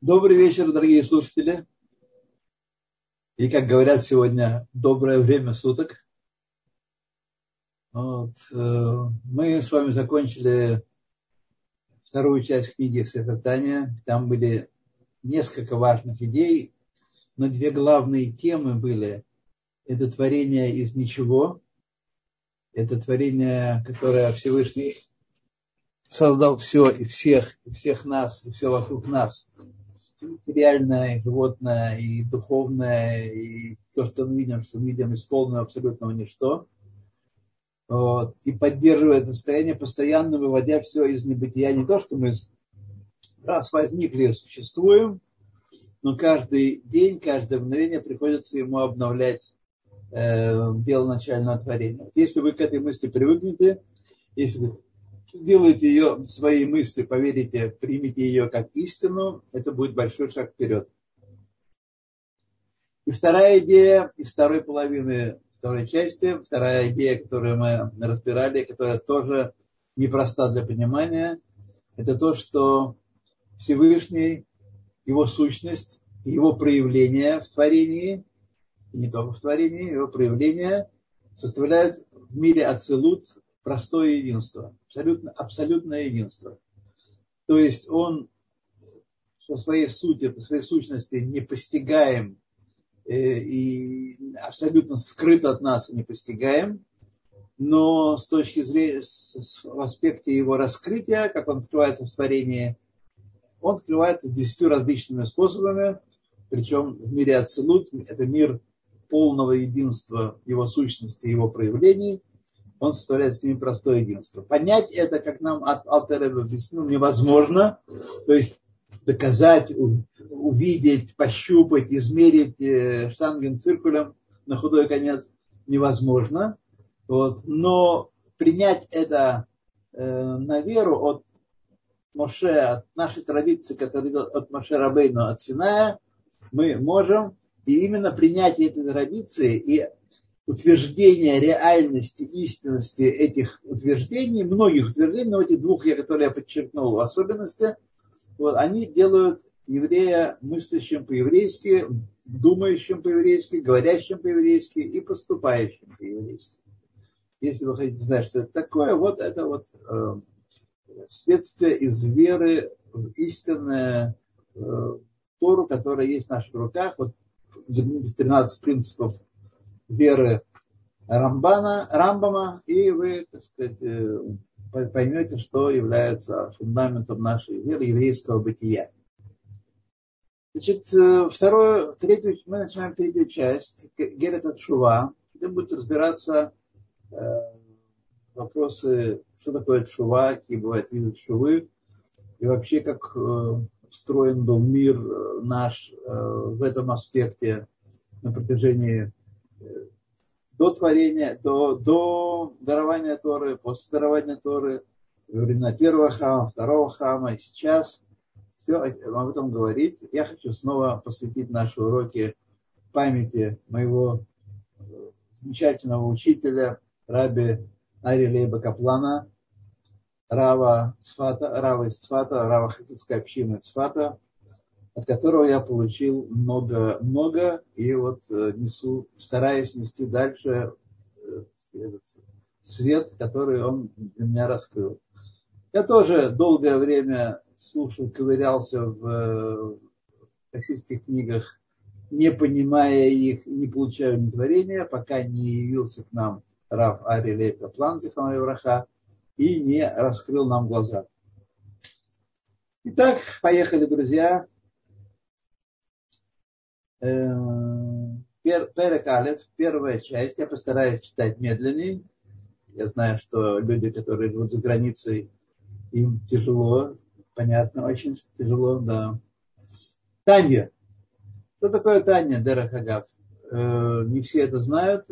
Добрый вечер, дорогие слушатели. И, как говорят сегодня, доброе время суток. Вот. Э, мы с вами закончили вторую часть книги Сефертания. Там были несколько важных идей, но две главные темы были. Это творение из ничего. Это творение, которое Всевышний создал все и всех, и всех нас, и все вокруг нас – материальное, и животное, и духовное, и то, что мы видим, что мы видим из полного абсолютного ничто. Вот. И поддерживая это состояние, постоянно выводя все из небытия. Не то, что мы раз возникли, существуем, но каждый день, каждое мгновение приходится ему обновлять э, дело начального творения. Если вы к этой мысли привыкнете, если вы сделайте ее своей мысли, поверите, примите ее как истину, это будет большой шаг вперед. И вторая идея из второй половины второй части, вторая идея, которую мы разбирали, которая тоже непроста для понимания, это то, что Всевышний, его сущность, его проявление в творении, и не только в творении, его проявление составляют в мире Ацелут простое единство, абсолютно, абсолютное единство. То есть он по своей сути, по своей сущности не постигаем э, и абсолютно скрыт от нас и не постигаем, но с точки зрения, в аспекте его раскрытия, как он скрывается в творении, он скрывается десятью различными способами, причем в мире Ацелут, это мир полного единства его сущности, его проявлений, он составляет с ними простое единство. Понять это, как нам Алтеребе объяснил, невозможно. То есть доказать, увидеть, пощупать, измерить э, штанген циркулем на худой конец невозможно. Вот. Но принять это э, на веру от Моше, от нашей традиции, которая идет от Моше Рабейну, от Синая, мы можем. И именно принятие этой традиции и утверждение реальности, истинности этих утверждений, многих утверждений, но эти двух, которые я подчеркнул в особенности, вот, они делают еврея мыслящим по-еврейски, думающим по-еврейски, говорящим по-еврейски и поступающим по-еврейски. Если вы хотите знать, что это такое, вот это вот э, следствие из веры в истинное э, Тору, которая есть в наших руках. Вот 13 принципов веры Рамбана, Рамбама, и вы, так сказать, э, поймете, что является фундаментом нашей веры, еврейского бытия. Значит, э, вторую, третью, мы начинаем третью часть, Герета Шува, где будет разбираться э, вопросы, что такое Шува, какие бывают виды Шувы, и вообще, как встроен был мир наш в этом аспекте на протяжении до творения, до, до дарования Торы, после дарования Торы, во времена первого храма, второго храма и сейчас. Все об этом говорить. Я хочу снова посвятить наши уроки памяти моего э, замечательного учителя, раби Ари Лейба Каплана, Рава Цфата, Рава из Цфата, Рава Хасидской общины Цфата, от которого я получил много-много и вот э, несу, стараюсь нести дальше э, этот свет, который он для меня раскрыл. Я тоже долгое время слушал, ковырялся в российских книгах, не понимая их не получая удовлетворения, пока не явился к нам Раф Ари Лейка План Враха и не раскрыл нам глаза. Итак, поехали, друзья. Перек Алиф, первая часть, я постараюсь читать медленнее. Я знаю, что люди, которые живут за границей, им тяжело, понятно, очень тяжело, да. Таня. Что такое Таня, Дерахагав? Э, не все это знают.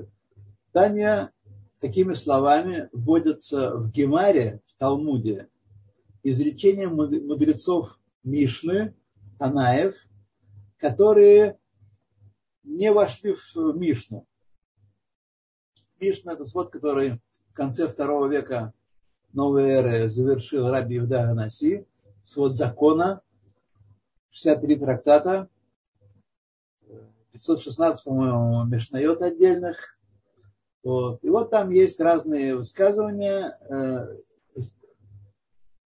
Таня такими словами вводятся в Гемаре, в Талмуде, изречением мудрецов Мишны, Танаев, которые не вошли в Мишну. Мишна – это свод, который в конце второго века новой эры завершил Раби Евда Ганаси, свод закона, 63 трактата, 516, по-моему, мешнает отдельных. Вот. И вот там есть разные высказывания. Э,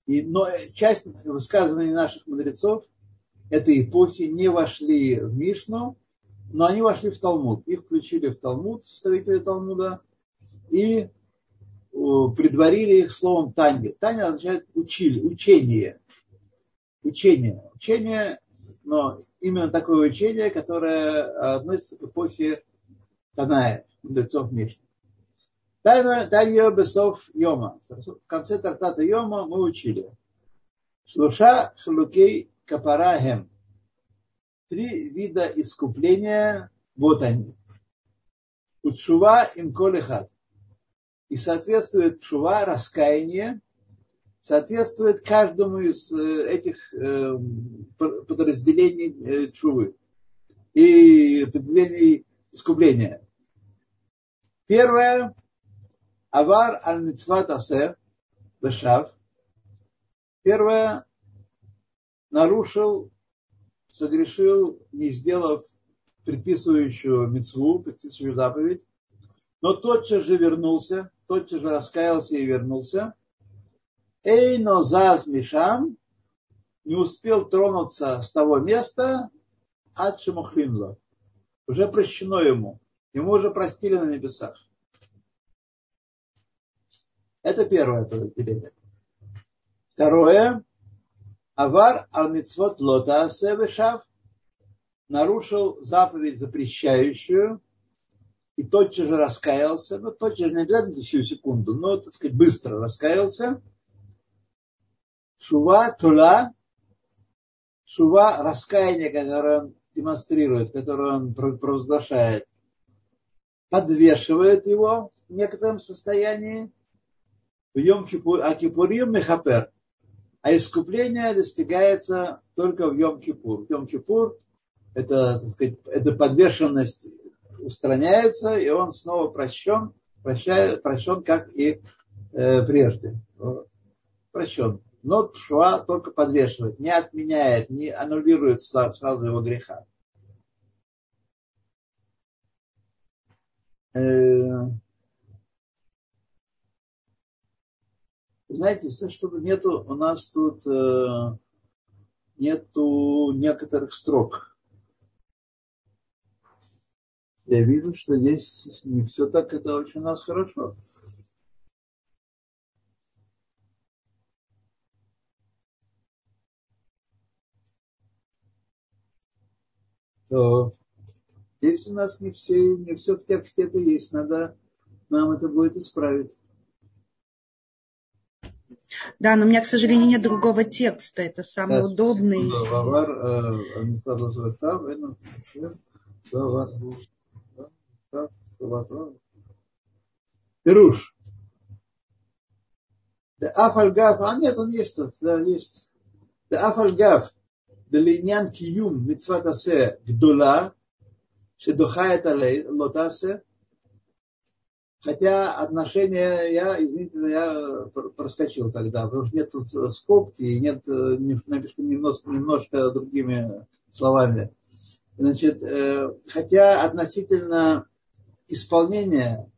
и, но часть высказываний наших мудрецов этой эпохи не вошли в Мишну, но они вошли в Талмуд. Их включили в Талмуд, составители Талмуда, и предварили их словом Таня. Таня означает учили, учение. Учение. Учение, но именно такое учение, которое относится к эпохе Таная, мудрецов Мишны. Тайна Бесов Йома. В конце трактата Йома мы учили. Шлуша Шалукей Капарахем. Три вида искупления, вот они. Учува им колехат и соответствует шува, раскаяние, соответствует каждому из э, этих э, подразделений э, чувы и подразделений искупления. Первое – авар аль мицват асе бешав. Первое – нарушил, согрешил, не сделав предписывающую мецву, предписывающую заповедь, но тотчас же вернулся, тотчас же раскаялся и вернулся. Эй, но заз мишам не успел тронуться с того места, от Шимухлинло. Уже прощено ему. Ему уже простили на небесах. Это первое подразделение. Второе. Авар ал-мицвот лота севешав нарушил заповедь запрещающую и тотчас же раскаялся, ну, тотчас же не обязательно еще секунду, но, так сказать, быстро раскаялся. Шува, тула, шува, раскаяние, которое он демонстрирует, которое он провозглашает, подвешивает его в некотором состоянии, в Йом Кипур, а Кипурим Мехапер, а искупление достигается только в Йом Кипур. Йом Кипур это, сказать, это подвешенность устраняется, и он снова прощен, прощает, прощен, как и э, прежде. Прощен. Но Шуа только подвешивает, не отменяет, не аннулирует сразу его греха. Знаете, чтобы нету у нас тут э, нету некоторых строк я вижу, что здесь не все так, это очень у нас хорошо. То здесь у нас не все, не все в тексте это есть, надо нам это будет исправить. Да, но у меня, к сожалению, нет другого текста. Это самый да, удобный. Пируш. Да афальгав, а нет, он есть да, есть. Да афальгав, да линян киюм митцватасе гдула, шедухает алей лотасе, Хотя отношения, я, извините, я проскочил тогда, потому что нет тут скобки, и нет, напишу немножко, немножко другими словами. Значит, э, хотя относительно исполнения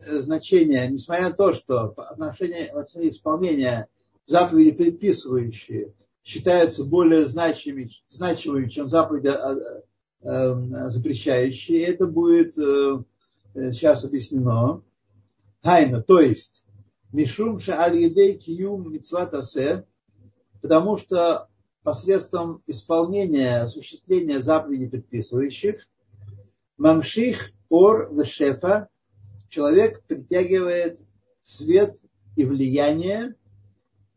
значения, несмотря на то, что отношение исполнения заповеди предписывающие считаются более значимыми, значимыми чем заповеди а, а, запрещающие, это будет сейчас объяснено. Тайна, то есть, Мишум шааль едей киюм митцват потому что посредством исполнения, осуществления заповедей предписывающих, мамших ор шефа, человек притягивает свет и влияние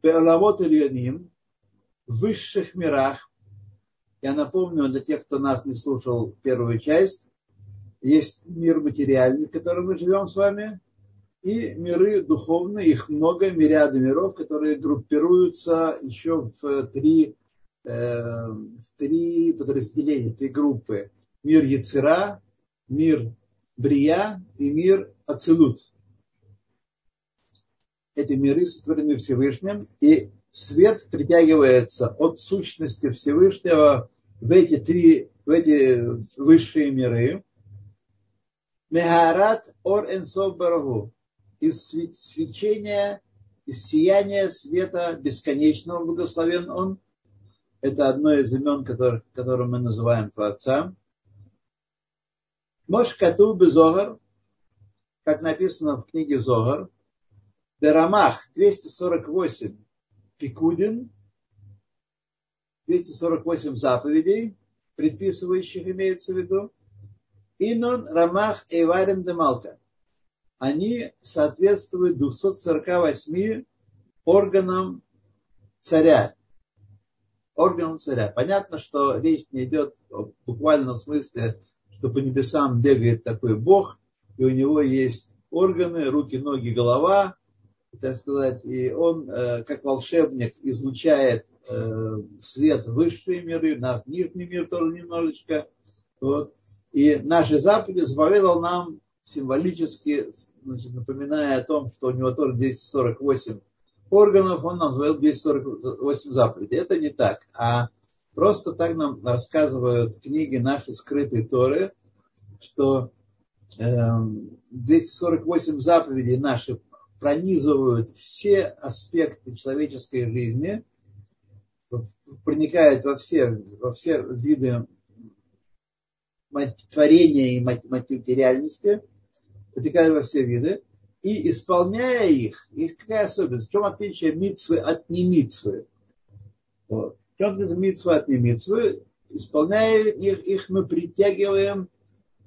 Пеоламот Ильоним в высших мирах. Я напомню для тех, кто нас не слушал первую часть, есть мир материальный, в котором мы живем с вами, и миры духовные, их много, мириады миров, которые группируются еще в три Э, в три подразделения, три группы. Мир Яцера, мир Брия и мир Ацелут. Эти миры сотворены Всевышним, и свет притягивается от сущности Всевышнего в эти три, в эти высшие миры. Мегарат ор энсов барагу. Из свечения, из сияния света бесконечного благословен он. Это одно из имен, которое, которое мы называем Творца. Мош Кату Безогар, как написано в книге Зогар, Берамах 248 Пикудин, 248 заповедей, предписывающих имеется в виду, Инон Рамах Эйварим Демалка. Они соответствуют 248 органам царя. Органам царя. Понятно, что речь не идет в буквальном смысле, что по небесам бегает такой бог, и у него есть органы, руки, ноги, голова, так сказать, и он, э, как волшебник, излучает э, свет в высшие миры, наш нижний мир тоже немножечко. Вот. И наши заповеди заповедал нам символически, значит, напоминая о том, что у него тоже 248 органов, он нам заповедал 248 заповедей. Это не так. А просто так нам рассказывают книги наши скрытые Торы, что 248 эм, заповедей наши пронизывают все аспекты человеческой жизни, проникают во все, во все виды творения и материальности, протекают во все виды, и исполняя их, есть какая особенность? В чем отличие митцвы от немитцвы? Вот. В чем отличие митцвы от немитцвы? Исполняя их, их мы притягиваем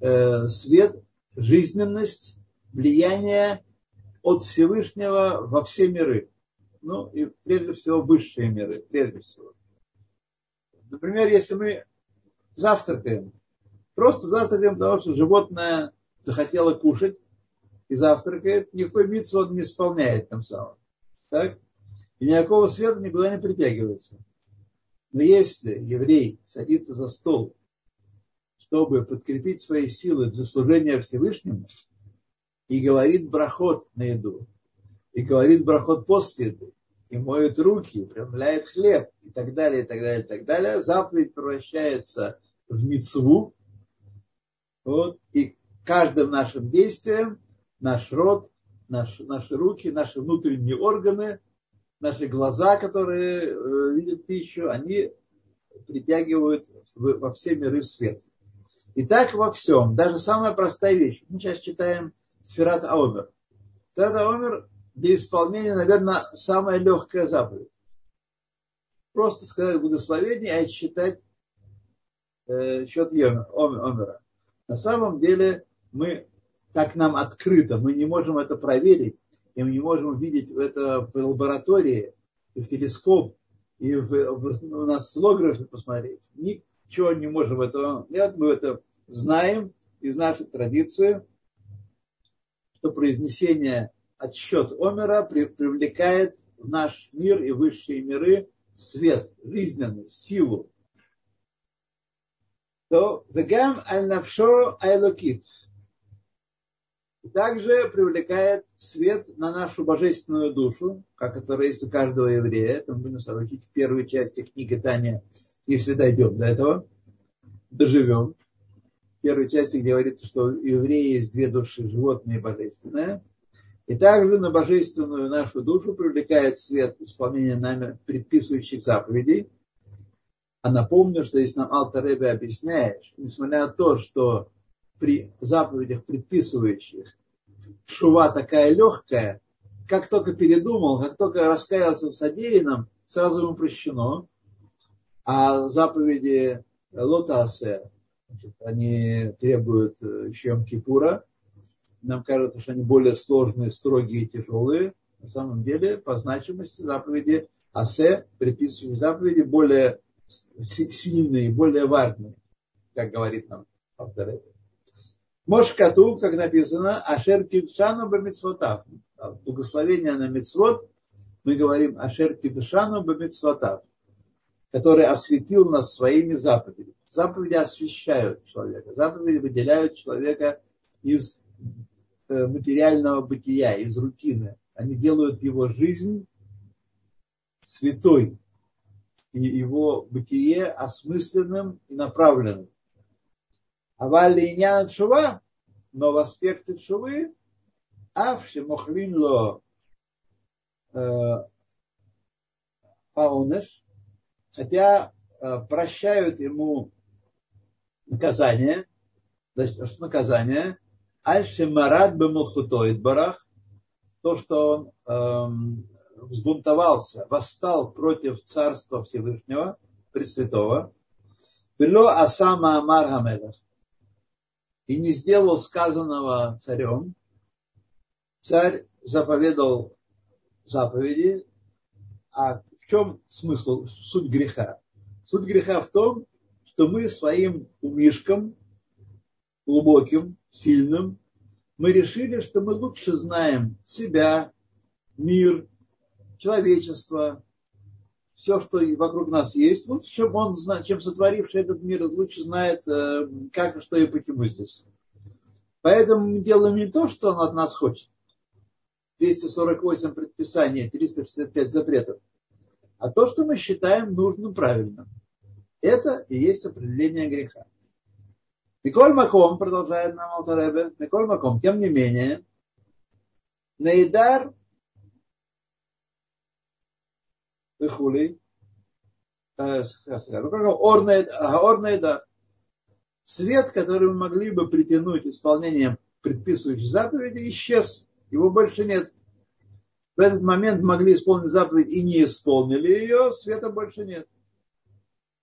э, свет жизненность, влияние от Всевышнего во все миры. Ну, и прежде всего высшие миры, прежде всего. Например, если мы завтракаем, просто завтракаем, потому что животное захотело кушать и завтракает, никакой митцву он не исполняет тем самым. Так? И никакого света никуда не притягивается. Но если еврей садится за стол чтобы подкрепить свои силы для служения Всевышнему, и говорит брахот на еду, и говорит брахот после еды, и моет руки, и преломляет хлеб, и так далее, и так далее, и так далее, заповедь превращается в мецву, вот, и каждым нашим действием наш рот, наш, наши руки, наши внутренние органы, наши глаза, которые э, видят пищу, они притягивают во все миры свет. И так во всем. Даже самая простая вещь. Мы сейчас читаем Сферат Аомер. Сферат Аомер для исполнения, наверное, самая легкая заповедь. Просто сказать благословение, а считать э, счет Омера. На самом деле мы так нам открыто, мы не можем это проверить, и мы не можем видеть это в лаборатории, и в телескоп, и в, в, у нас слографе посмотреть. Ничего не можем этого. Нет, мы это знаем из нашей традиции, что произнесение отсчет Омера привлекает в наш мир и высшие миры свет, жизненный, силу. То вегам аль навшо айлокит. Также привлекает свет на нашу божественную душу, как это есть у каждого еврея. Это мы будем сообщить в первой части книги Таня, если дойдем до этого, доживем первой части, где говорится, что у еврея есть две души, животное и божественное. И также на божественную нашу душу привлекает свет исполнения нами предписывающих заповедей. А напомню, что здесь нам Алтаребе объясняет, что несмотря на то, что при заповедях предписывающих шува такая легкая, как только передумал, как только раскаялся в содеянном, сразу ему прощено. А заповеди Лотасе, они требуют э, Кипура. Нам кажется, что они более сложные, строгие и тяжелые. На самом деле, по значимости заповеди Асе, предписывающие заповеди, более сильные, более важные, как говорит нам автор Мошкату, как написано, Ашер Кипшану Бамитсвотав. Благословение на Мицвод, мы говорим Ашер Кипшану Бамитсвотав который осветил нас своими заповедями. Заповеди освещают человека, заповеди выделяют человека из э, материального бытия, из рутины. Они делают его жизнь святой его бытие осмысленным и направленным. А валинян чува, но в аспекте чувы, авши мохлин ло э, аунеш, хотя э, прощают ему наказание, значит, наказание, альши марат бемухутоид барах, то, что он эм, взбунтовался, восстал против царства Всевышнего, Пресвятого, Вело Асама Амар Хамелах, и не сделал сказанного царем, царь заповедал заповеди, а в чем смысл, суть греха? Суть греха в том, что мы своим умишком, глубоким, сильным, мы решили, что мы лучше знаем себя, мир, человечество, все, что вокруг нас есть, лучше, чем он, чем сотворивший этот мир, лучше знает, э, как, что и почему здесь. Поэтому мы делаем не то, что он от нас хочет. 248 предписаний, 365 запретов. А то, что мы считаем нужным, правильным. Это и есть определение греха. Миколь Маком, продолжает нам Алтаребе, Миколь Маком, тем не менее, Наидар Ихули. Орная, да. Свет, который мы могли бы притянуть исполнением предписывающих заповеди исчез. Его больше нет. В этот момент могли исполнить заповедь и не исполнили ее, света больше нет.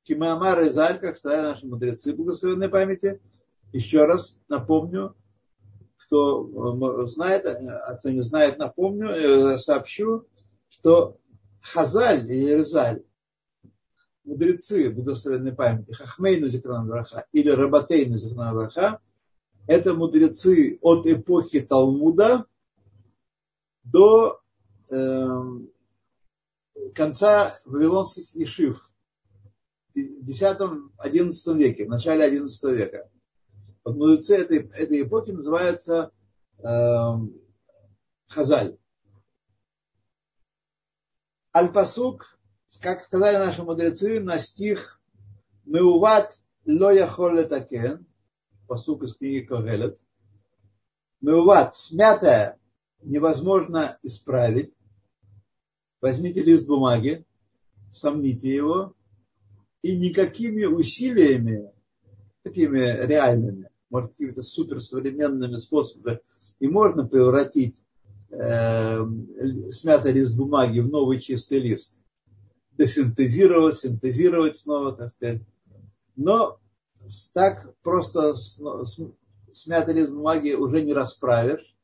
Кимамар и Заль, как сказали наши мудрецы благословенной памяти, еще раз напомню, кто э, знает, а, а кто не знает, напомню, э, сообщу, что Хазаль или Резаль, мудрецы благословенной памяти, Хахмейну Зикрана Враха или Рабатейну Зикрана Враха, это мудрецы от эпохи Талмуда до э, конца вавилонских ишив в X-XI веке, в начале XI века. Вот мудрецы этой, этой эпохи называются э, Хазаль. Аль-Пасук, как сказали наши мудрецы, на стих Меуват ло яхол пасук из книги Когелет, Меуват, смятая, невозможно исправить. Возьмите лист бумаги, сомните его, и никакими усилиями, такими реальными, может, какими-то суперсовременными способами, и можно превратить смятый лист бумаги в новый чистый лист. Десинтезировать, синтезировать снова, так сказать. Но так просто смятый лист бумаги уже не расправишь.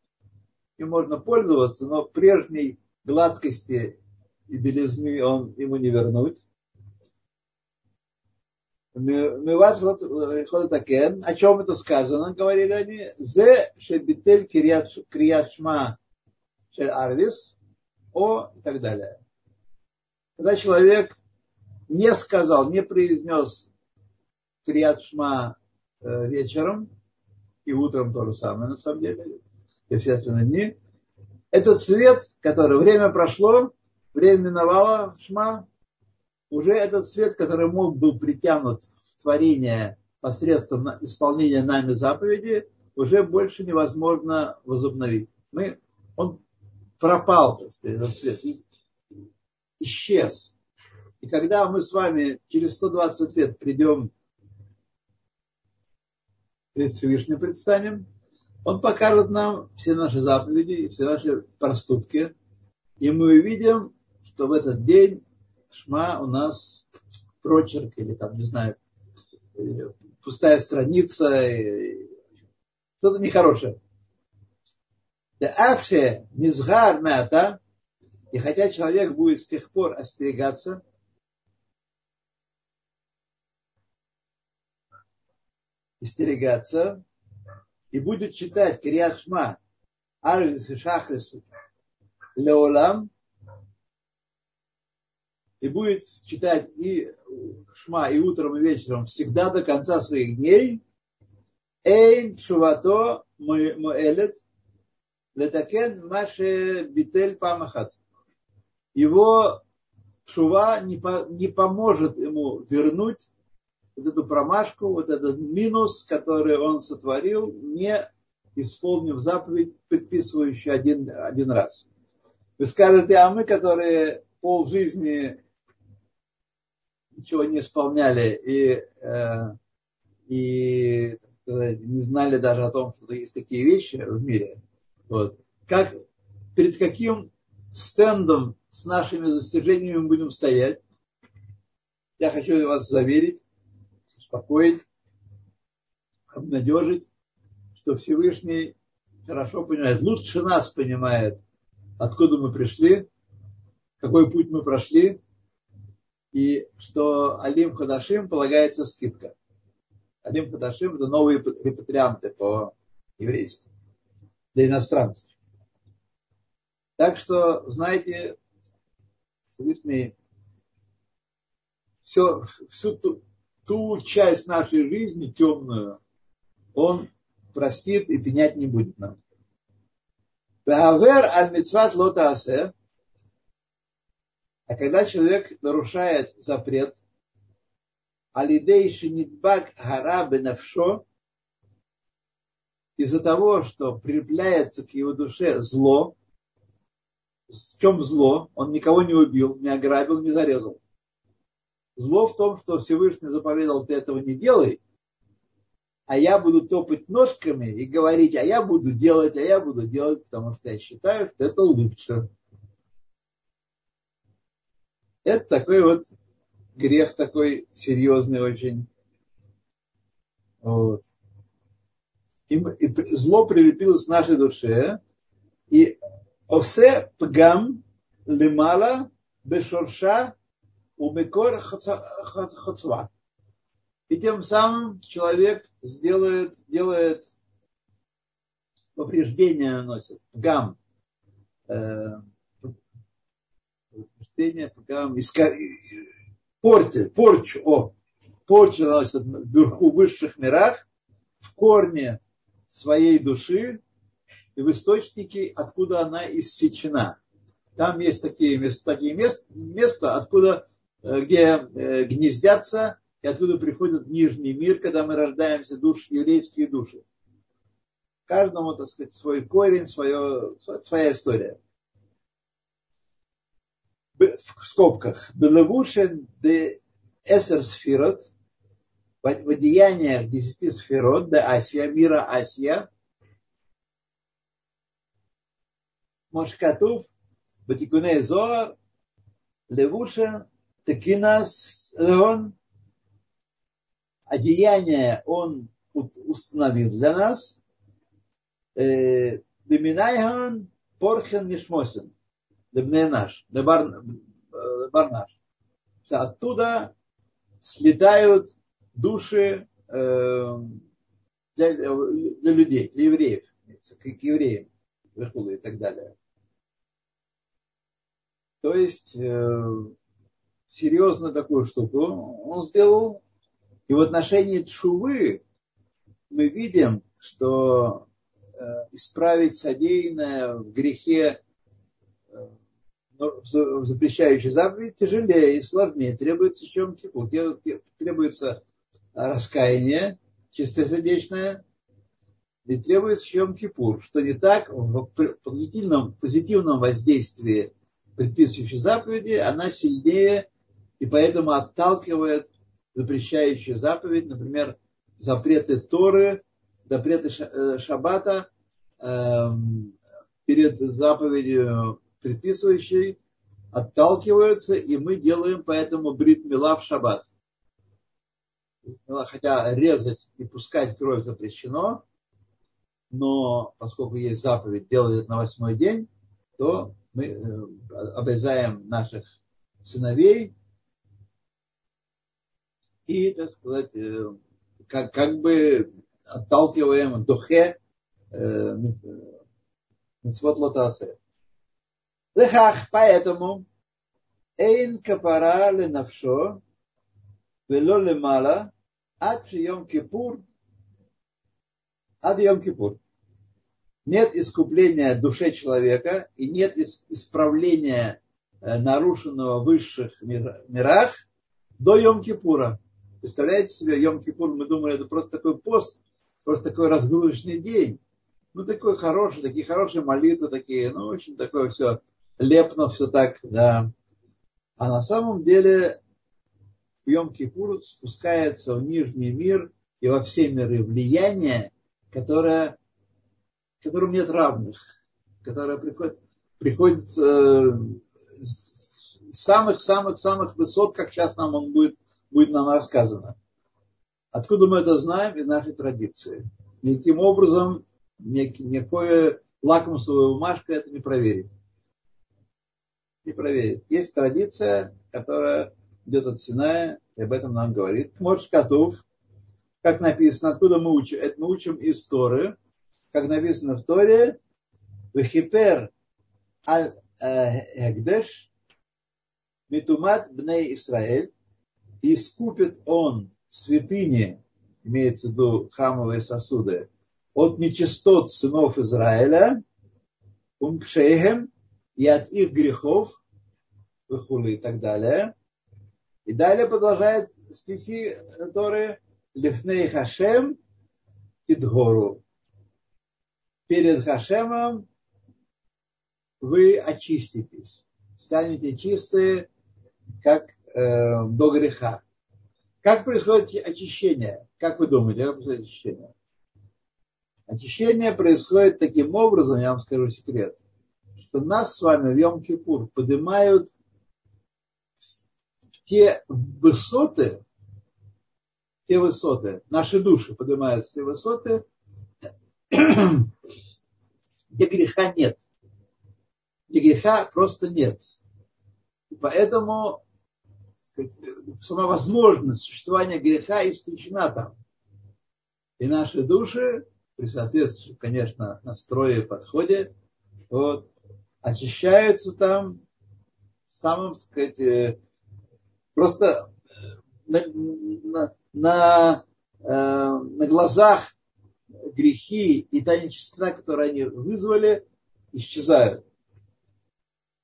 И можно пользоваться, но прежней гладкости и белизны он ему не вернуть. О чем это сказано, говорили они? Зе шебитель крият шма арвис, о и так далее. Когда человек не сказал, не произнес Крият э, вечером, и утром то же самое, на самом деле, остальные дни, этот свет, который время прошло, время миновало Шма, уже этот свет, который мог был притянут в творение посредством исполнения нами заповеди, уже больше невозможно возобновить. Мы, он пропал, так сказать, этот свет, исчез. И когда мы с вами через 120 лет придем перед Всевышним предстанем, он покажет нам все наши заповеди, все наши проступки, и мы увидим, что в этот день Шма у нас прочерк или там, не знаю, э, пустая страница, что-то нехорошее. Афше низгар мята, и хотя человек будет с тех пор остерегаться, остерегаться, и будет читать Кириат Шма, Арвис Шахрис Леолам, и будет читать и Шма и утром, и вечером всегда до конца своих дней, Эйн Шувато Моэлет – Летакен Маше Битель Памахат. Его шува не, по, не поможет ему вернуть вот эту промашку, вот этот минус, который он сотворил, не исполнив заповедь, предписывающую один, один раз. Вы скажете, а мы, которые пол жизни ничего не исполняли и, э, и не знали даже о том, что есть такие вещи в мире, вот, как, перед каким стендом с нашими достижениями мы будем стоять. Я хочу вас заверить, успокоить, обнадежить, что Всевышний хорошо понимает, лучше нас понимает, откуда мы пришли, какой путь мы прошли, и что Алим Хадашим полагается скидка. Алим Хадашим это новые репатрианты по-еврейски для иностранцев. Так что, знаете, Всевышний все, всю ту, ту часть нашей жизни темную он простит и пенять не будет нам. аль мицват лота а когда человек нарушает запрет, алидей шинитбак гарабе навшо, из-за того, что прилепляется к его душе зло, в чем зло? Он никого не убил, не ограбил, не зарезал. Зло в том, что Всевышний заповедал, ты этого не делай, а я буду топать ножками и говорить, а я буду делать, а я буду делать, потому что я считаю, что это лучше. Это такой вот грех такой серьезный очень. Вот. И, зло прилепилось к нашей душе, и Осе пгам лемала бешорша умекор хацва. И тем самым человек сделает, делает повреждение наносит, пгам, э, повреждение, пгам, иска, порчу, о, порчу наносит вверху высших мирах, в корне своей души, и в источнике, откуда она иссечена. Там есть такие места, такие места, места откуда, э, где э, гнездятся и откуда приходят в нижний мир, когда мы рождаемся, душ, еврейские души. Каждому, так сказать, свой корень, свое, своя история. В скобках. Белевушен де эсер сферот, в одеяниях десяти сферот, де Асия, мира Асия, Мошкатув, Батикуне Зоар, Левуша, Такинас Леон, одеяние он установил для нас. Деминайхан Порхен Нишмосин, Дебне наш, Барнаш. Оттуда слетают души для, для людей, для евреев, к евреям и так далее. То есть э, серьезно такую штуку он сделал. И в отношении Чувы мы видим, что э, исправить содеянное в грехе э, в запрещающей заповедь тяжелее и сложнее. Требуется чем кипу. Требуется раскаяние чистосердечное, и требуется Йом Кипур, что не так в позитивном, позитивном воздействии предписывающей заповеди, она сильнее и поэтому отталкивает запрещающую заповедь, например, запреты Торы, запреты э, Шаббата эм, перед заповедью предписывающей отталкиваются, и мы делаем поэтому брит мила в шаббат. Хотя резать и пускать кровь запрещено, но поскольку есть заповедь делать это на восьмой день, то мы э, обрезаем наших сыновей и, так сказать, э, как, как бы отталкиваем духе э, митцвот лотасе. Лехах, поэтому эйн капара ленавшо вело лемала ад йом кипур ад Йом Кипур. Нет искупления душе человека и нет исправления э, нарушенного в высших мирах до Йом-Кипура. Представляете себе, Йом-Кипур, мы думали, это просто такой пост, просто такой разгрузочный день. Ну, такой хороший, такие хорошие молитвы такие, ну, очень такое все лепно, все так, да. А на самом деле Йом-Кипур спускается в нижний мир и во все миры влияние, которое, которому нет равных, которое приходит, приходит э, с самых-самых-самых высот, как сейчас нам он будет, будет нам рассказано. Откуда мы это знаем? Из нашей традиции. Никаким образом никакое лакмусовая бумажка это не проверит. Не проверит. Есть традиция, которая идет от Синая, и об этом нам говорит. Может, Катув, как написано, откуда мы учим? Это мы учим из Торы, как написано в Торе, Вехипер аль Эгдеш, Митумат бней Исраэль, и искупит он святыни, имеется в виду хамовые сосуды, от нечистот сынов Израиля, умпшейхем, и от их грехов, выхули и так далее. И далее продолжает стихи, которые Лифней Хашем Тидгору. Перед Хашемом вы очиститесь, станете чистые, как э, до греха. Как происходит очищение? Как вы думаете, как происходит очищение? Очищение происходит таким образом, я вам скажу секрет, что нас с вами в Йом-Кипур поднимают те высоты, те высоты, наши души поднимают те высоты, где греха нет. Где греха просто нет. И поэтому сама возможность существования греха исключена там. И наши души, при соответствующем, конечно, настрое и подходе, вот, очищаются там самым, сказать, э, просто на, на, на, э, на глазах грехи и та нечистота, которую они вызвали, исчезают.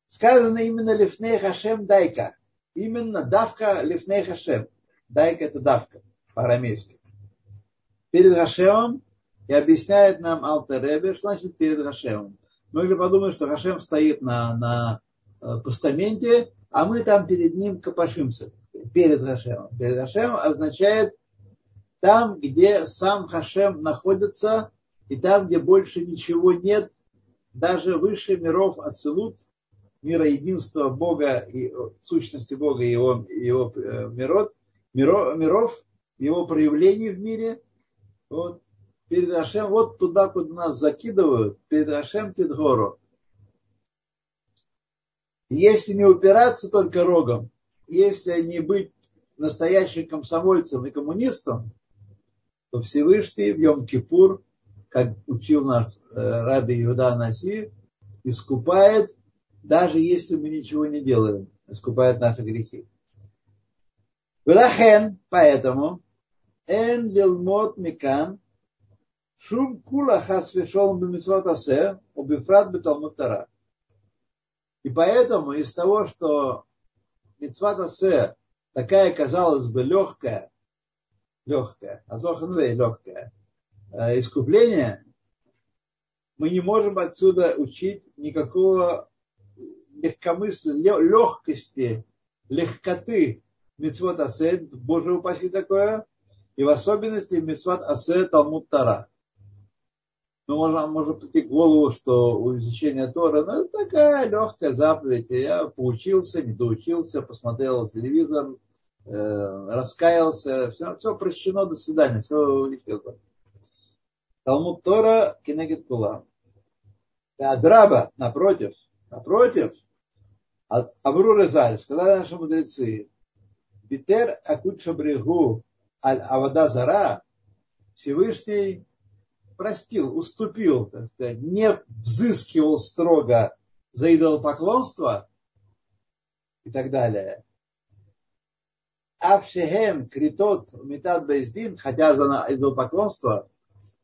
Сказано именно Лифней Хашем Дайка. Именно давка Лифней Хашем. Дайка это давка по-арамейски. Перед Хашемом и объясняет нам Алтеребе, что значит перед Хашемом. Многие подумают, что Хашем стоит на, на э, постаменте, а мы там перед ним копошимся. Перед Хашемом. Перед Хашемом означает там, где сам Хашем находится, и там, где больше ничего нет, даже выше миров Ацелут, мира единства Бога и сущности Бога и его, его э, мирот, миро, миров, его проявлений в мире. Вот перед Ашем, вот туда, куда нас закидывают, перед Ашем Тидгору. Если не упираться только рогом, если не быть настоящим комсомольцем и коммунистом, то Всевышний в Йом-Кипур, как учил наш э, Раби Иуда Наси, искупает, даже если мы ничего не делаем, искупает наши грехи. Велахен, поэтому, эн лилмот микан, Шум кула хас вешол бемисват асе, убифрат беталмуд тара. И поэтому из того, что митцват асе такая, казалось бы, легкая, легкая, азоханвей легкая, э, искупление, мы не можем отсюда учить никакого легкомыслия, легкости, легкоты митцвот асе, Боже упаси такое, и в особенности митцвот асе Талмуд Тара ну, можно, может прийти к голову, что у изучения Тора, ну, это такая легкая заповедь. Я поучился, не доучился, посмотрел телевизор, э, раскаялся, все, все прощено, до свидания, все улетело. Талмуд Тора Кенегет Кула. А Драба, напротив, напротив, Авру Резаль, сказали наши мудрецы, Битер Акут Брегу Аль Авада Зара, Всевышний простил, уступил, так сказать, не взыскивал строго за идолопоклонство и так далее. Авшехем критот метад бездин, хотя за идолопоклонство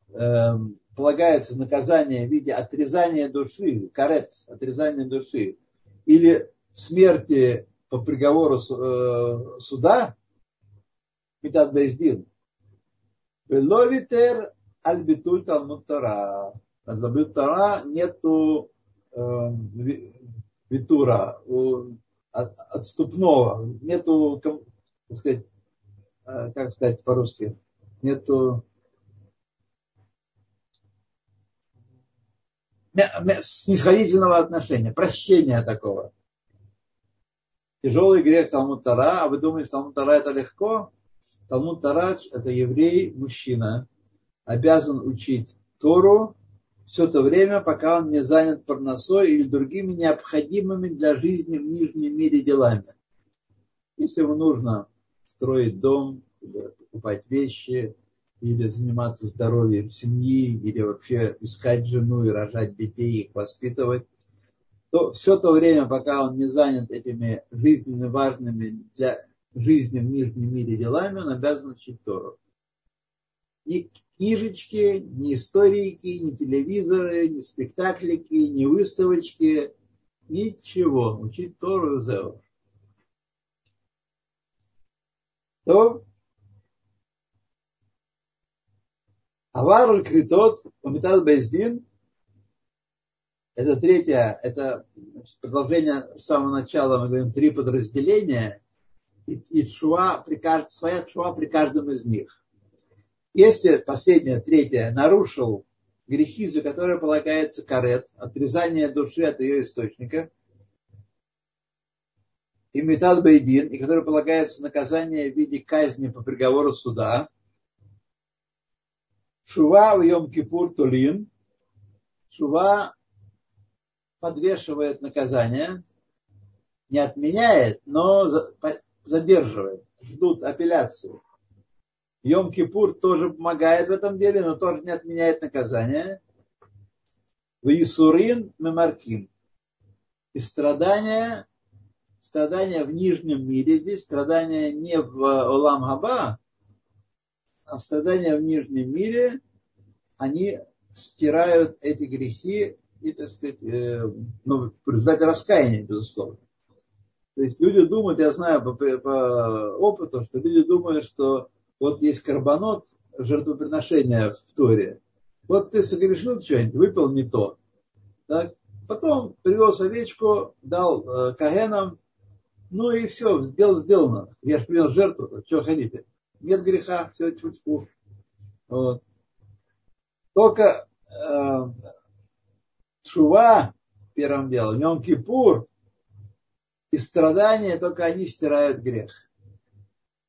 э, полагается наказание в виде отрезания души, карет, отрезания души, или смерти по приговору э, суда, Митат Бездин, Ловитер Альбитуль Талмуд Тара. А Талмуд Тара нету э, витура, у, от, отступного, нету, как сказать, э, как сказать по-русски, нету снисходительного отношения, прощения такого. Тяжелый грех Талмуд Тара, а вы думаете, Талмуд Тара это легко? Талмуд Тара это еврей, мужчина, обязан учить Тору все то время, пока он не занят парносой или другими необходимыми для жизни в нижнем мире делами. Если ему нужно строить дом, покупать вещи, или заниматься здоровьем семьи, или вообще искать жену и рожать детей, их воспитывать, то все то время, пока он не занят этими жизненно важными для жизни в нижнем мире делами, он обязан учить Тору. Ни книжечки, ни историки, ни телевизоры, ни спектаклики, ни выставочки, ничего. Учить Тору Зеу. То Авар Критот, Умитал Бездин, это третье, это продолжение с самого начала, мы говорим, три подразделения, и, и шуа при своя шуа при каждом из них. Если последнее, третье, нарушил грехи, за которые полагается карет, отрезание души от ее источника, и метал бейдин, и который полагается наказание в виде казни по приговору суда, Шува в Йом-Кипур Тулин. Шува подвешивает наказание, не отменяет, но задерживает. Ждут апелляции. Йом-Кипур тоже помогает в этом деле, но тоже не отменяет наказание. В Исурин Мемаркин. И страдания, страдания в нижнем мире, здесь страдания не в Олам Хаба, а страдания в нижнем мире, они стирают эти грехи и, так сказать, э, ну, в результате раскаяния, безусловно. То есть люди думают, я знаю по, по опыту, что люди думают, что вот есть карбонот, жертвоприношение в Торе. Вот ты согрешил что-нибудь, выпил не то. Так? Потом привез овечку, дал э, кагенам, ну и все, сделал, сделано. Я же принес жертву, что хотите нет греха, все чуть-чуть. Вот. Только э, шува первым делом, Йом Кипур и страдания, только они стирают грех.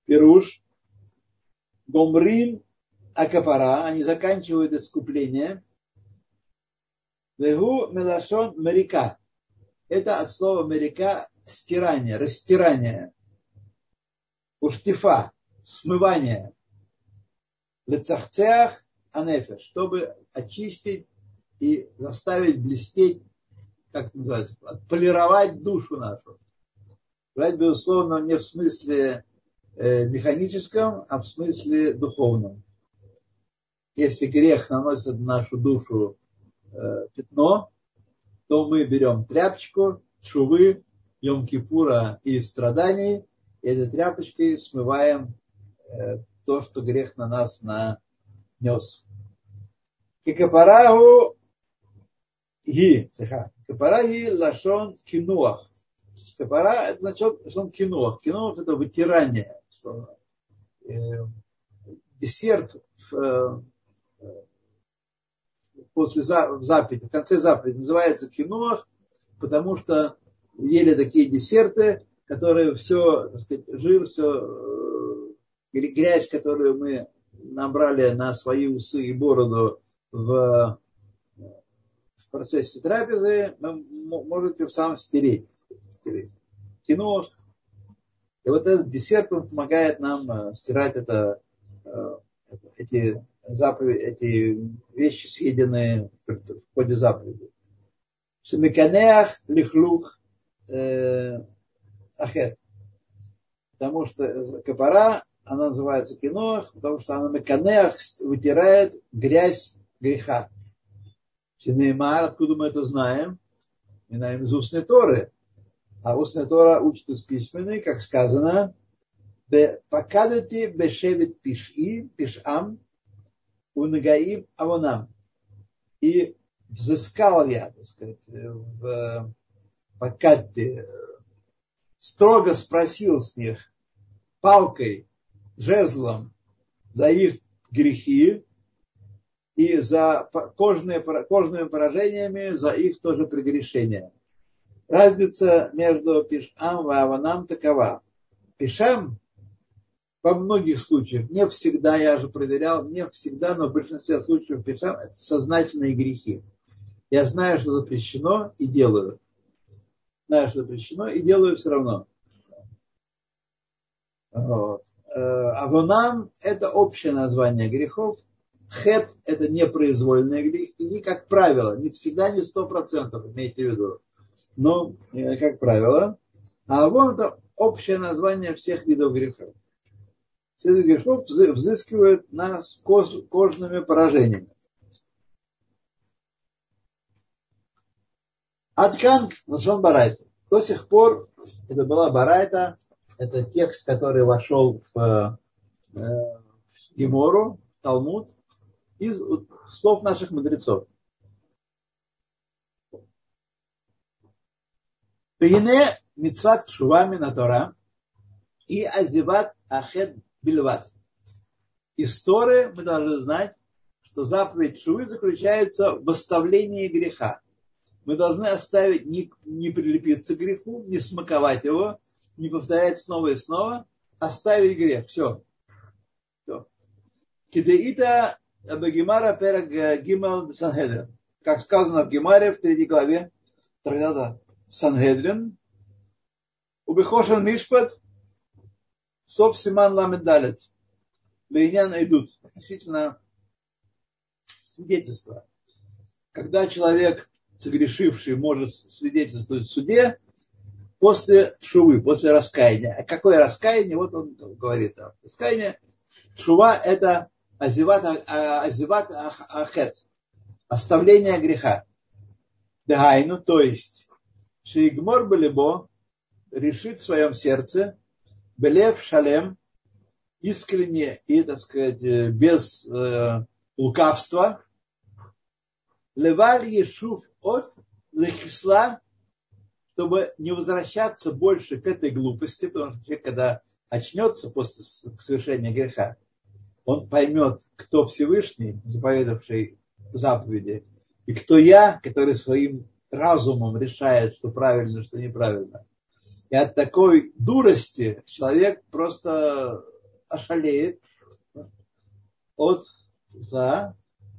Пируш, Гомрин, Акапара, они заканчивают искупление. Вегу Мелашон Мерика. Это от слова Мерика стирание, растирание. Уштифа смывание лецахцеах анефеш, чтобы очистить и заставить блестеть, как называется, отполировать душу нашу. Брать, безусловно, не в смысле механическом, а в смысле духовном. Если грех наносит на нашу душу э, пятно, то мы берем тряпочку, чувы, Йом-Кипура и страданий, и этой тряпочкой смываем Э, то, что грех на нас нанес. Кикапараху ги, капара ги лашон кинуах. Капара это значит лашон кинуах. Кинуах это вытирание. Что, э, десерт в, э, после в заповеди, в конце заповеди называется кинуах, потому что ели такие десерты, которые все, так сказать, жир, все или грязь, которую мы набрали на свои усы и бороду в, в процессе трапезы, вы можете сам стереть. Стереть. Кино. И вот этот десерт, он помогает нам э, стирать это, э, эти заповеди, эти вещи, съеденные в ходе заповеди. Шемиканеах лихлух э, ахет. Потому что капара она называется киноах, потому что она меканеах вытирает грязь греха. Шинеймар, откуда мы это знаем? Мы знаем из устной Торы. А устная Тора учит из письменной, как сказано, покадати бешевит пиши, пишам, унагаим авонам. И взыскал я, так сказать, в покадте, строго спросил с них палкой, жезлом за их грехи и за кожные, кожными поражениями за их тоже прегрешения. Разница между Пишам и Аванам такова. Пишам во многих случаях, не всегда, я же проверял, не всегда, но в большинстве случаев Пишам это сознательные грехи. Я знаю, что запрещено и делаю. Знаю, что запрещено и делаю все равно. Э, Авонам – это общее название грехов. Хет – это непроизвольные грехи, как правило, не всегда, не сто процентов, имейте в виду. Но, э, как правило, а авон – это общее название всех видов грехов. Все виды грехов взыскивают нас кож, кожными поражениями. Аткан Лашон Барайта. До сих пор это была Барайта, это текст, который вошел в, э, в Гемору, в Талмуд, из слов наших мудрецов. Пейне мицват шувами на Тора и азиват ахед бильват. Из Торы мы должны знать, что заповедь Шувы заключается в оставлении греха. Мы должны оставить, не, не прилепиться к греху, не смаковать его, не повторять снова и снова, оставить грех. Все. Все. Кидеита Багимара Пераг Гимал Санхедрин. Как сказано в Гимаре в третьей главе трактата Санхедрин. Убихошен Мишпат Соп Симан Ламедалет. Лейнян идут. Относительно свидетельства. Когда человек, согрешивший, может свидетельствовать в суде, после шувы, после раскаяния. А какое раскаяние? Вот он говорит. Раскаяние. Шува – это азиват, азиват ахет. Оставление греха. Дагайну, то есть, Шигмор Балибо решит в своем сердце, Белев Шалем, искренне и, так сказать, без э, лукавства, Леваль Ешув от Лехисла чтобы не возвращаться больше к этой глупости, потому что человек, когда очнется после совершения греха, он поймет, кто Всевышний, заповедавший заповеди, и кто я, который своим разумом решает, что правильно, что неправильно. И от такой дурости человек просто ошалеет от за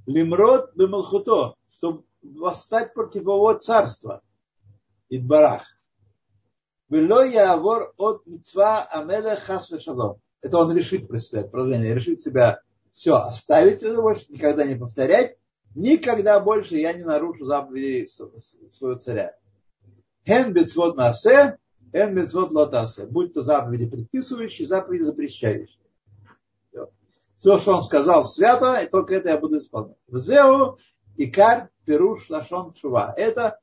лимрот бемалхуто, чтобы восстать против его царства – Идбарах. Вело явор от мецва амеля хас шалом. Это он решит про себя, продолжение, решит себя все, оставить это больше, никогда не повторять, никогда больше я не нарушу заповеди своего царя. Хен бецвод насе, хен бецвод лотасе. Будь то заповеди предписывающие, заповеди запрещающие. Все, что он сказал, свято, и только это я буду исполнять. В Зеу Икар Перуш Лашон Чува. Это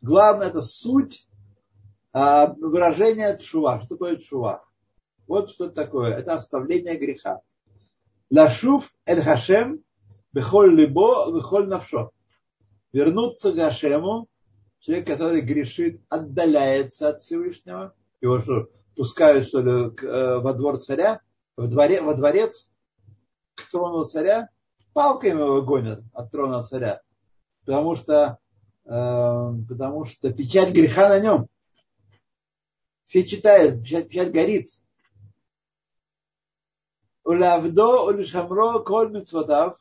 Главное, это суть а, выражения чува. Что такое чува? Вот что это такое. Это оставление греха. Лашув эль хашем бехоль либо бехоль навшо. Вернуться к Хашему, человек, который грешит, отдаляется от Всевышнего. Его что, пускают, что ли, э, во двор царя, во, дворе, во дворец, к трону царя, палками его гонят от трона царя. Потому что Эм, потому что печать греха на нем. Все читают, печать, печать горит. Улавдо улишамро коль мецводав.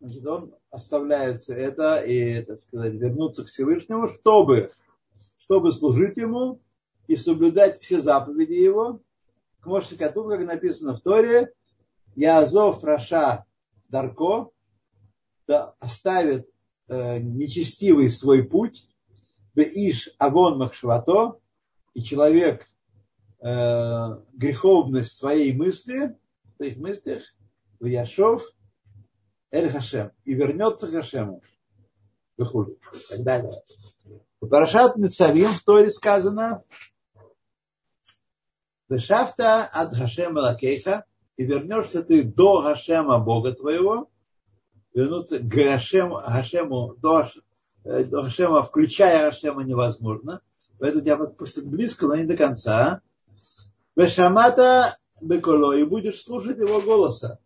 Значит, он оставляет все это и, так сказать, вернуться к Всевышнему, чтобы, чтобы служить ему и соблюдать все заповеди его. К Мошикату, как написано в Торе, Язов Раша Дарко, да, оставит э, нечестивый свой путь, иш авон махшвато, и человек э, греховность своей мысли, в своих мыслях, в Яшов, Эль Хашем, и вернется к Хашему. Выходит. И так далее. В Парашат Мецавим в Торе сказано, Вешафта от Хашема Лакейха, и вернешься ты до Гашема Бога твоего, вернуться к Гашему, Гашему до, э, до Гашема, включая Гашема, невозможно. Поэтому я близко, но не до конца. Вешамата Беколо, и будешь слушать его голоса.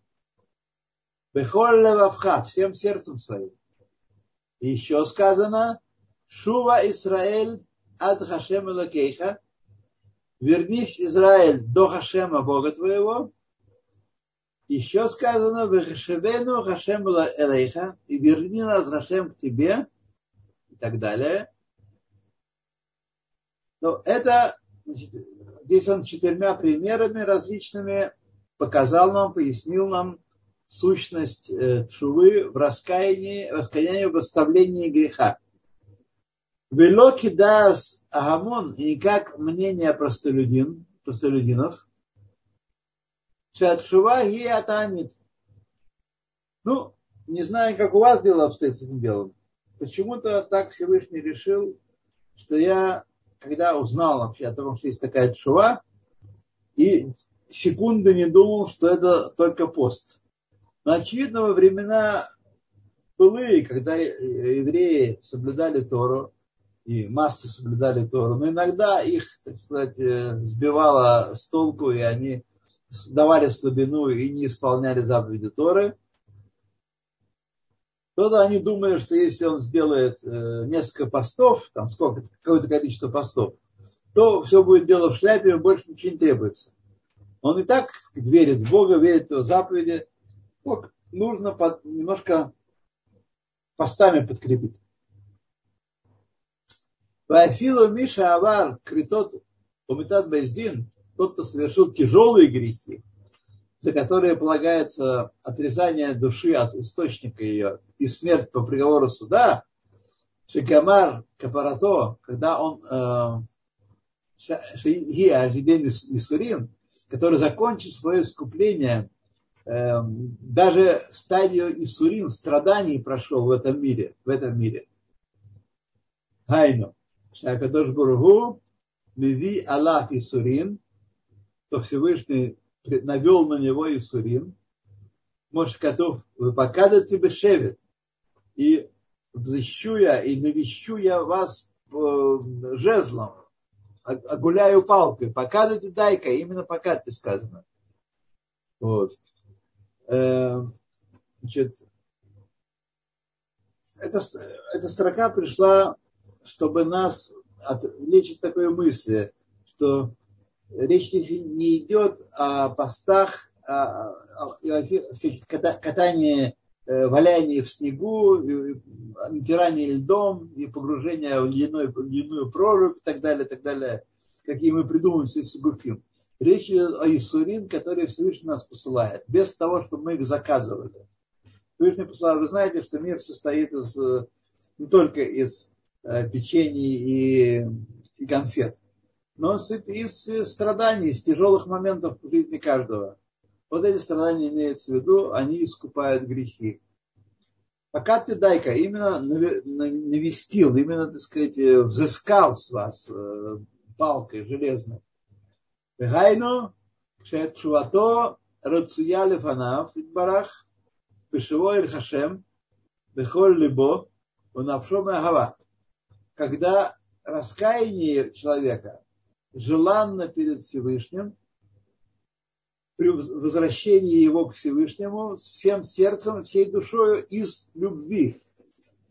Бехоль левавха, всем сердцем своим. И еще сказано, Шува Исраэль ад Хашем Лакейха, вернись, Израиль, до Хашема, Бога твоего. Еще сказано, Вехашевену Хашем Элейха, и верни нас Хашем к тебе, и так далее. Но это, значит, здесь он четырьмя примерами различными показал нам, пояснил нам сущность э, чувы в раскаянии, раскаянии в оставлении греха. Велоки дас агамон, и как мнение простолюдин, простолюдинов, шатшува ги атанит. Ну, не знаю, как у вас дело обстоит с этим делом. Почему-то так Всевышний решил, что я, когда узнал вообще о том, что есть такая чува, и секунды не думал, что это только пост. Но очевидно, во времена былые, когда евреи соблюдали Тору, и массы соблюдали Тору, но иногда их, так сказать, э, сбивало с толку, и они давали слабину и не исполняли заповеди Торы, то они думали, что если он сделает э, несколько постов, там сколько, какое-то количество постов, то все будет дело в шляпе, больше ничего не требуется. Он и так верит в Бога, верит в его заповеди, вот, нужно под, немножко постами подкрепить. Вафилу Миша Авар Критот Умитат Бездин, тот, кто совершил тяжелые грехи, за которые полагается отрезание души от источника ее и смерть по приговору суда, Шикамар Капарато, когда он э, Исурин, который закончит свое искупление даже стадию Исурин, страданий прошел в этом мире, в этом мире. Хайну. Шакадош Бургу, Меви Аллах Исурин, то Всевышний навел на него Исурин, может, готов, вы покадете бешевет, и взыщу я, и навещу я вас э, жезлом, огуляю палкой, покадайте дайка, именно покадайте сказано. Вот. Э, значит, эта, эта строка пришла, чтобы нас отвлечь от такой мысли, что речь не идет о постах, о, о, о всяких катании, э, валянии в снегу, натирании льдом и погружение в ледяную, ледяную прорубь и так далее, так далее, какие мы придумываем с Гуфим. Речь идет о Исурин, который Всевышний нас посылает, без того, чтобы мы их заказывали. Всевышний посылает. Вы знаете, что мир состоит из, не только из э, печений и, и конфет, но из страданий, из тяжелых моментов в жизни каждого. Вот эти страдания имеются в виду, они искупают грехи. Пока ты дайка именно навестил, именно, так сказать, взыскал с вас э, палкой железной, Вегайну, шетшувато рацуя лефанав, барах, пешево иль бехоль либо, унавшо мегава. Когда раскаяние человека желанно перед Всевышним, при возвращении его к Всевышнему с всем сердцем, всей душою из любви.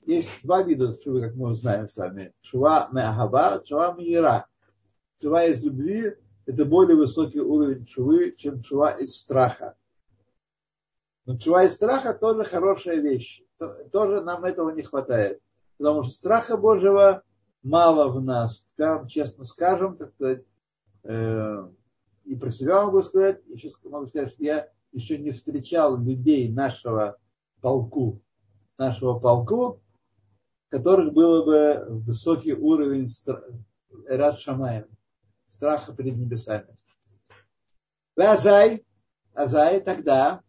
Есть два вида шивы, как мы узнаем с вами. Шива меахаба, шива мира. Шива из любви, это более высокий уровень чувы, чем чува из страха. Но чува из страха тоже хорошая вещь. Тоже нам этого не хватает. Потому что страха Божьего мало в нас. Прям честно скажем, так сказать, э, и про себя могу сказать, еще могу сказать, что я еще не встречал людей нашего полку, нашего полку, которых было бы высокий уровень Рад Шамаем страха перед небесами. Азай, Азай, тогда,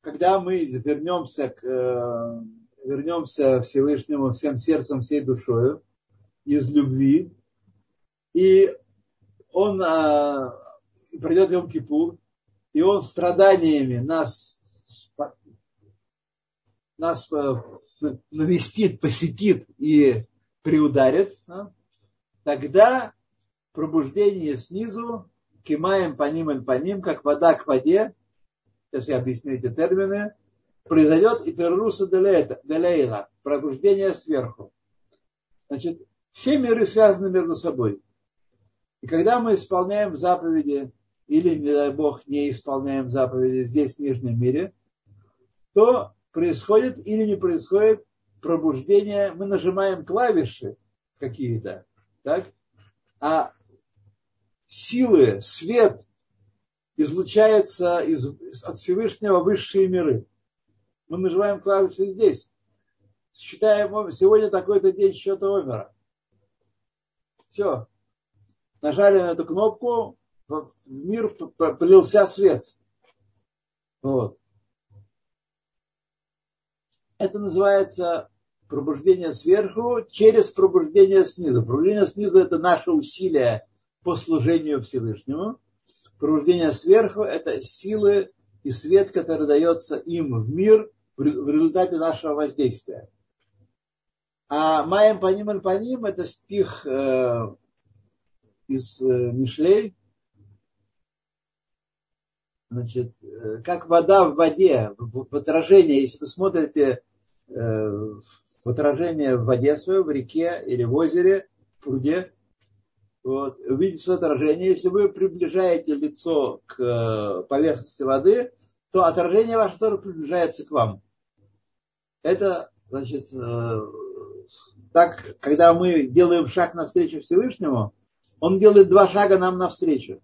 когда мы вернемся к, э, вернемся Всевышнему всем сердцем, всей душою, из любви, и он и придет Йом-Кипур, и он страданиями нас, нас э, навестит, посетит и приударит, тогда пробуждение снизу, кимаем по ним и по ним, как вода к воде, сейчас я объясню эти термины, произойдет и перруса делейла, пробуждение сверху. Значит, все миры связаны между собой. И когда мы исполняем заповеди, или, не дай Бог, не исполняем заповеди здесь, в Нижнем мире, то происходит или не происходит пробуждение, мы нажимаем клавиши какие-то, так? а силы, свет излучается из, от Всевышнего высшие миры. Мы нажимаем клавиши здесь. Считаем, сегодня такой-то день счета Омера. Все. Нажали на эту кнопку, в мир полился свет. Вот. Это называется пробуждение сверху через пробуждение снизу. Пробуждение снизу – это наше усилие по служению Всевышнему. Пробуждение сверху – это силы и свет, который дается им в мир в результате нашего воздействия. А Маем по ним по ним – это стих э, из э, Мишлей. Значит, э, как вода в воде, в, отражении, если вы смотрите в отражение в воде своей, в реке или в озере, в пруде, вот, увидите свое отражение. Если вы приближаете лицо к э, поверхности воды, то отражение ваше тоже приближается к вам. Это, значит, э, так, когда мы делаем шаг навстречу Всевышнему, он делает два шага нам навстречу.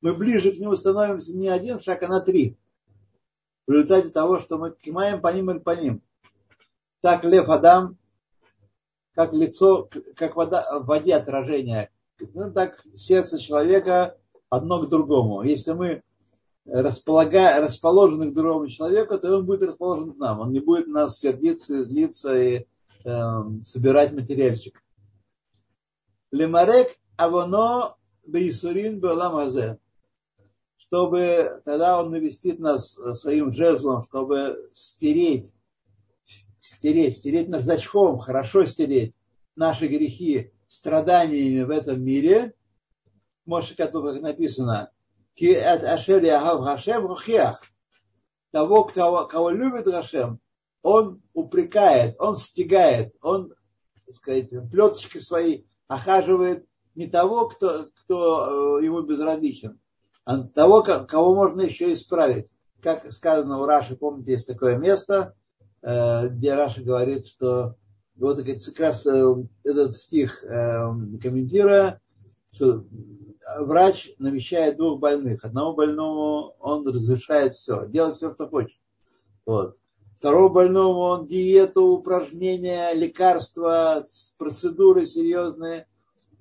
Мы ближе к нему становимся не один шаг, а на три. В результате того, что мы кимаем по ним или по ним так лев Адам, как лицо, как вода, в воде отражение, ну, так сердце человека одно к другому. Если мы располага, расположены к другому человеку, то он будет расположен к нам. Он не будет нас сердиться, злиться и э, собирать материальчик. Лемарек авоно бейсурин беламазе. Чтобы тогда он навестит нас своим жезлом, чтобы стереть стереть, стереть наждачком, хорошо стереть наши грехи страданиями в этом мире. Написано, ашер ягав Хашем хухиах. Того, кто, кого любит Хашем, он упрекает, он стегает, он, так сказать, плеточки свои охаживает не того, кто, кто э, ему безразличен, а того, кого можно еще исправить. Как сказано у Раши, помните, есть такое место – Э, где Раша говорит, что вот как раз э, этот стих э, комментируя, что врач навещает двух больных. Одному больному он разрешает все, делает все, что хочет. Вот. Второму больному он диету, упражнения, лекарства, процедуры серьезные.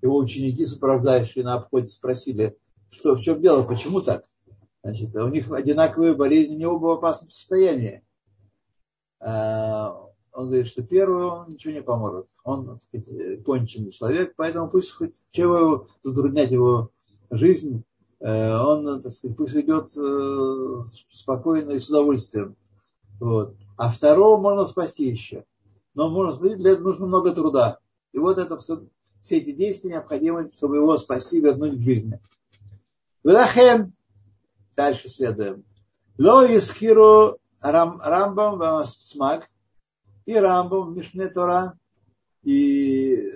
Его ученики, сопровождающие на обходе, спросили, что в чем дело, почему так? Значит, у них одинаковые болезни, не оба в опасном состоянии. Э, он говорит, что первую ничего не поможет. Он, так сказать, конченый человек, поэтому пусть хоть чего затруднять его жизнь, э, он, так сказать, пусть идет э, спокойно и с удовольствием. Вот. А второго можно спасти еще. Но можно спасти, для этого нужно много труда. И вот это все, все эти действия необходимы, чтобы его спасти, вернуть к жизни. Врахен, дальше следуем. Ло искиру Рам, Рамбам Смак, и Рамбам в Мишне Тора, и,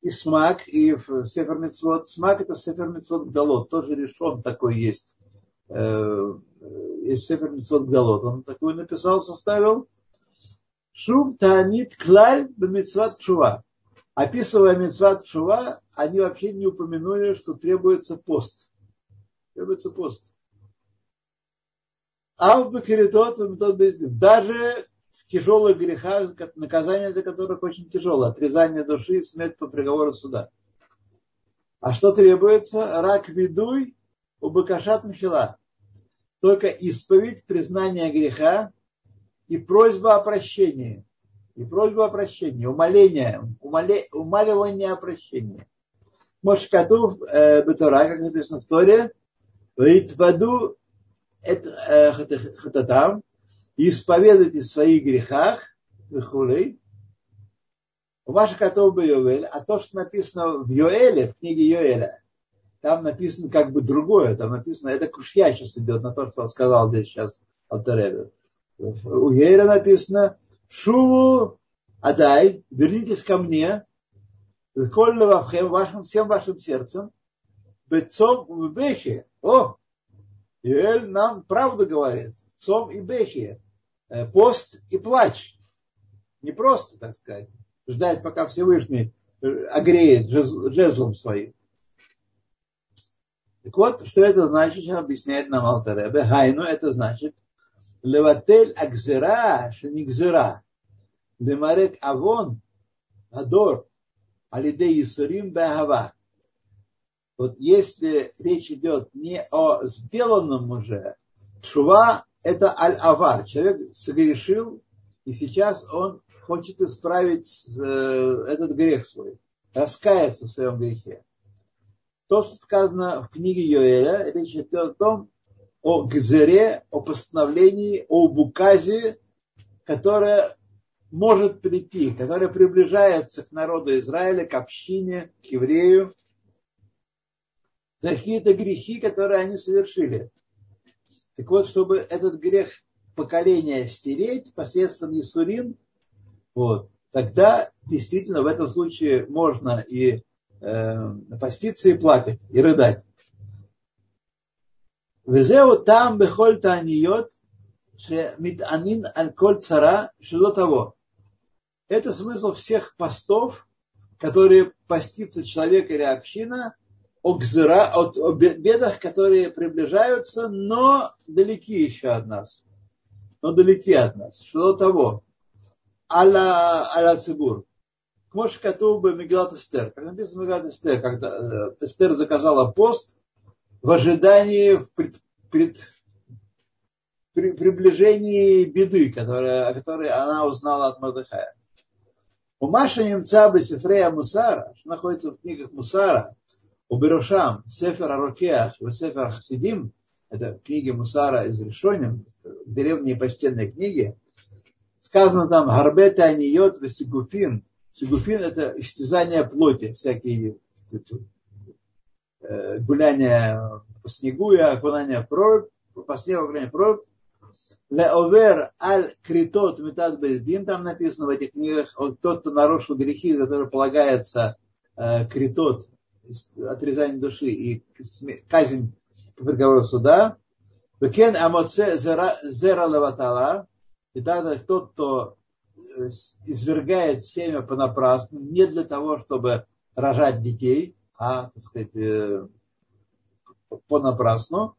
и Смак, и в Сефер Митцвот. Смак это Сефер Митцвот Галот, тоже решен такой есть. Э, есть Сефер Митцвот Галот. Он такой написал, составил. Шум Таанит Клаль Бамитцват Чува. Описывая Митцват Чува, они вообще не упомянули, что требуется пост. Требуется пост. Даже в тяжелых грехах, наказание за которых очень тяжелое, отрезание души и смерть по приговору суда. А что требуется? Рак ведуй у бакашат махила. Только исповедь, признание греха и просьба о прощении. И просьба о прощении, умоление, умоле, умаливание о прощении. Мошкатув Бетура, как написано в Торе, Витваду хататам, исповедуйте в своих грехах, Вихулей, Ваша котов бы Йоэль, а то, что написано в Йоэле, в книге Йоэля, там написано как бы другое, там написано, это кушья сейчас идет на то, что он сказал здесь сейчас Алтаребе. У Йоэля написано, Шуву Адай, вернитесь ко мне, вашим, всем вашим сердцем, Бецом в Бехе. О, Юэль нам правду говорит. Цом и Бехе. Э, пост и плач. Не просто, так сказать, ждать, пока Всевышний э, огреет жезлом своим. Так вот, что это значит, сейчас объясняет нам Алтаребе. Хайну это значит леватель акзера, шенигзера, лемарек авон, адор, алидей Исурим Бахава. Вот если речь идет не о сделанном уже, чува это аль-авар. Человек согрешил, и сейчас он хочет исправить э, этот грех свой, раскаяться в своем грехе. То, что сказано в книге Йоэля, речь идет о том, о гзере, о постановлении, о буказе, которое может прийти, которая приближается к народу Израиля, к общине, к еврею, за какие-то грехи, которые они совершили. Так вот, чтобы этот грех поколения стереть посредством Исурим, вот, тогда действительно в этом случае можно и э, поститься, и плакать, и рыдать. Везеу там бехоль таниот, митанин аль-коль цара, шило того. Это смысл всех постов, которые постится человек или община о, гзыра, о, о бедах, которые приближаются, но далеки еще от нас. Но далеки от нас. Что того? Аля, аля цибур. Кмош бы Мегалат Эстер. Как написано Мегалат Эстер, когда э, Эстер заказала пост в ожидании в пред, пред, при приближении беды, которая, о которой она узнала от Мордыхая. У Маша немца Бесифрея Мусара, что находится в книгах Мусара, у Берушам, Сефер Арокеах и Сефер Хасидим, это книги Мусара из Решоним, древние почтенные книги, сказано там Гарбета Аниот Сигуфин. Сигуфин это истязание плоти, всякие э, гуляния по снегу и окунания в прорубь, по снегу окунания в прорубь, Леовер аль критот метад бездин, там написано в этих книгах, тот, кто нарушил грехи, который полагается э, критот, отрезание души и казнь по приговору суда. Векен амоце зера леватала, и тогда тот, кто э, извергает семя понапрасну, не для того, чтобы рожать детей, а, так сказать, э, понапрасну.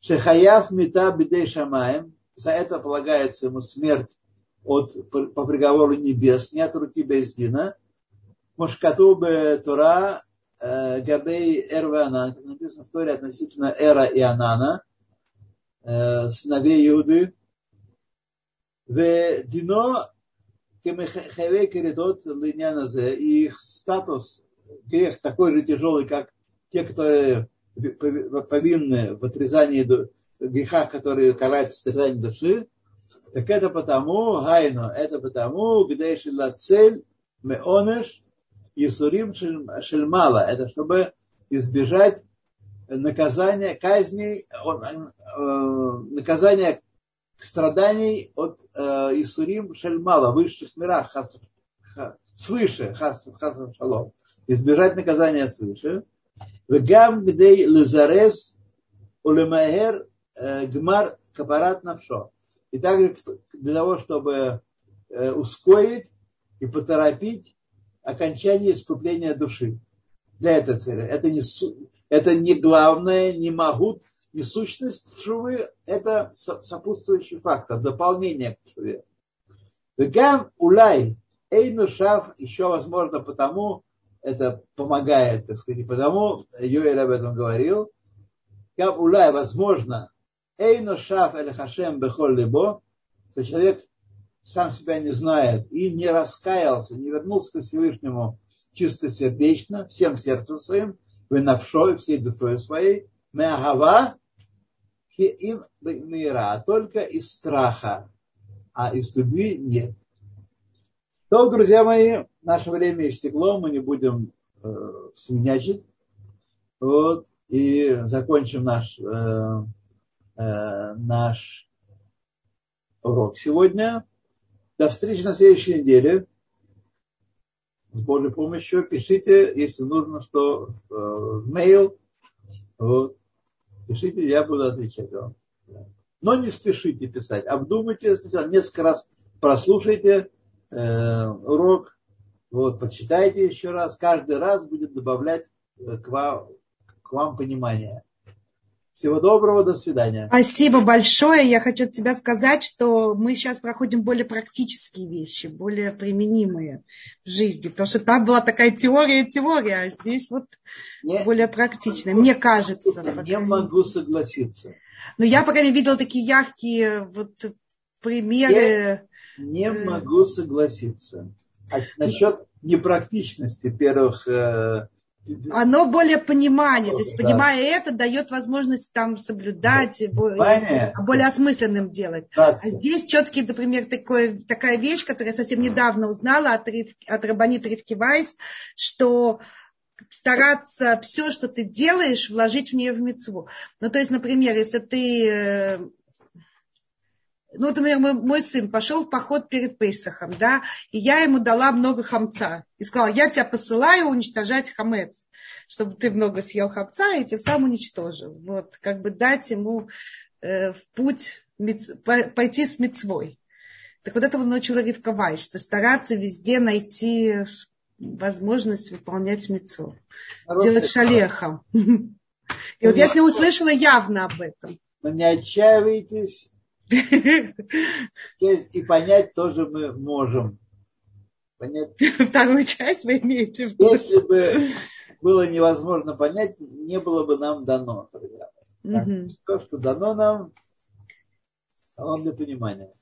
Шехаяв мета бидей шамаем, за это полагается ему смерть от, по приговору небес, не от руки Бездина. Мошкатубе Тура Габей Эрве Анан, как написано в Торе относительно Эра и Анана, э, сыновей Иуды. В Дино Кемехевей Коридот Линяназе, и их статус, грех такой же тяжелый, как те, которые повинны в отрезании грехах, которые караются содержанием души, так это потому, гайно, это потому, где шила цель, меонеш, Исурим шельмала, это чтобы избежать наказания, казней, э, наказания страданий от э, Исурим шельмала, высших мирах, свыше, хасов шалом, избежать наказания свыше. Вегам гдей лезарес улемаэр Э, гмар капарат навшо. И также для того, чтобы ускорить и поторопить окончание искупления души. Для этой цели. Это не, это не главное, не могут, не сущность шувы, это сопутствующий фактор, дополнение к шуве. Вегам улай эйну шав еще возможно потому, это помогает, так сказать, потому Юэль об этом говорил, как улай возможно Эйно шаф эль хашем бехол либо, что человек сам себя не знает и не раскаялся, не вернулся к Всевышнему чистосердечно, всем сердцем своим, вы навшой, всей душой своей, меагава, им мира, а только из страха, а из любви нет. То, друзья мои, наше время истекло, мы не будем э, свинячить. Вот, и закончим наш, э, э, наш урок сегодня. До встречи на следующей неделе. С Божьей помощью пишите, если нужно, что э, в mail. Вот. Пишите, я буду отвечать вам. Но не спешите писать. Обдумайте, несколько раз прослушайте э, урок, вот, почитайте еще раз. Каждый раз будет добавлять э, к вам, к вам понимание. Всего доброго, до свидания. Спасибо большое. Я хочу от тебя сказать, что мы сейчас проходим более практические вещи, более применимые в жизни. Потому что там была такая теория, теория, а здесь вот не, более практичная. Мне кажется. Не пока... могу согласиться. Но я, по крайней мере, видела такие яркие вот примеры. Не, не э, могу согласиться. А насчет непрактичности первых э, оно более понимание, то есть понимая это, дает возможность там соблюдать, более, более осмысленным делать. А здесь четкий, например, такой, такая вещь, которую я совсем недавно узнала от, от Рабанит Ривки Вайс, что стараться все, что ты делаешь, вложить в нее в мецву. Ну, то есть, например, если ты э, ну, например, мой, мой сын пошел в поход перед Пейсахом, да, и я ему дала много хамца. И сказала, я тебя посылаю уничтожать хамец, чтобы ты много съел хамца и тем самым уничтожил. Вот, как бы дать ему э, в путь, мец, пойти с мецвой. Так вот этого научила Ривка Вай, что стараться везде найти возможность выполнять мецву. Делать шалехом. И вот я с ним услышала явно об этом. Но не отчаивайтесь, и понять тоже мы можем. Понять. Вторую часть вы имеете в виду. Если бы было невозможно понять, не было бы нам дано, друзья. Угу. То, что дано нам, дано для понимания.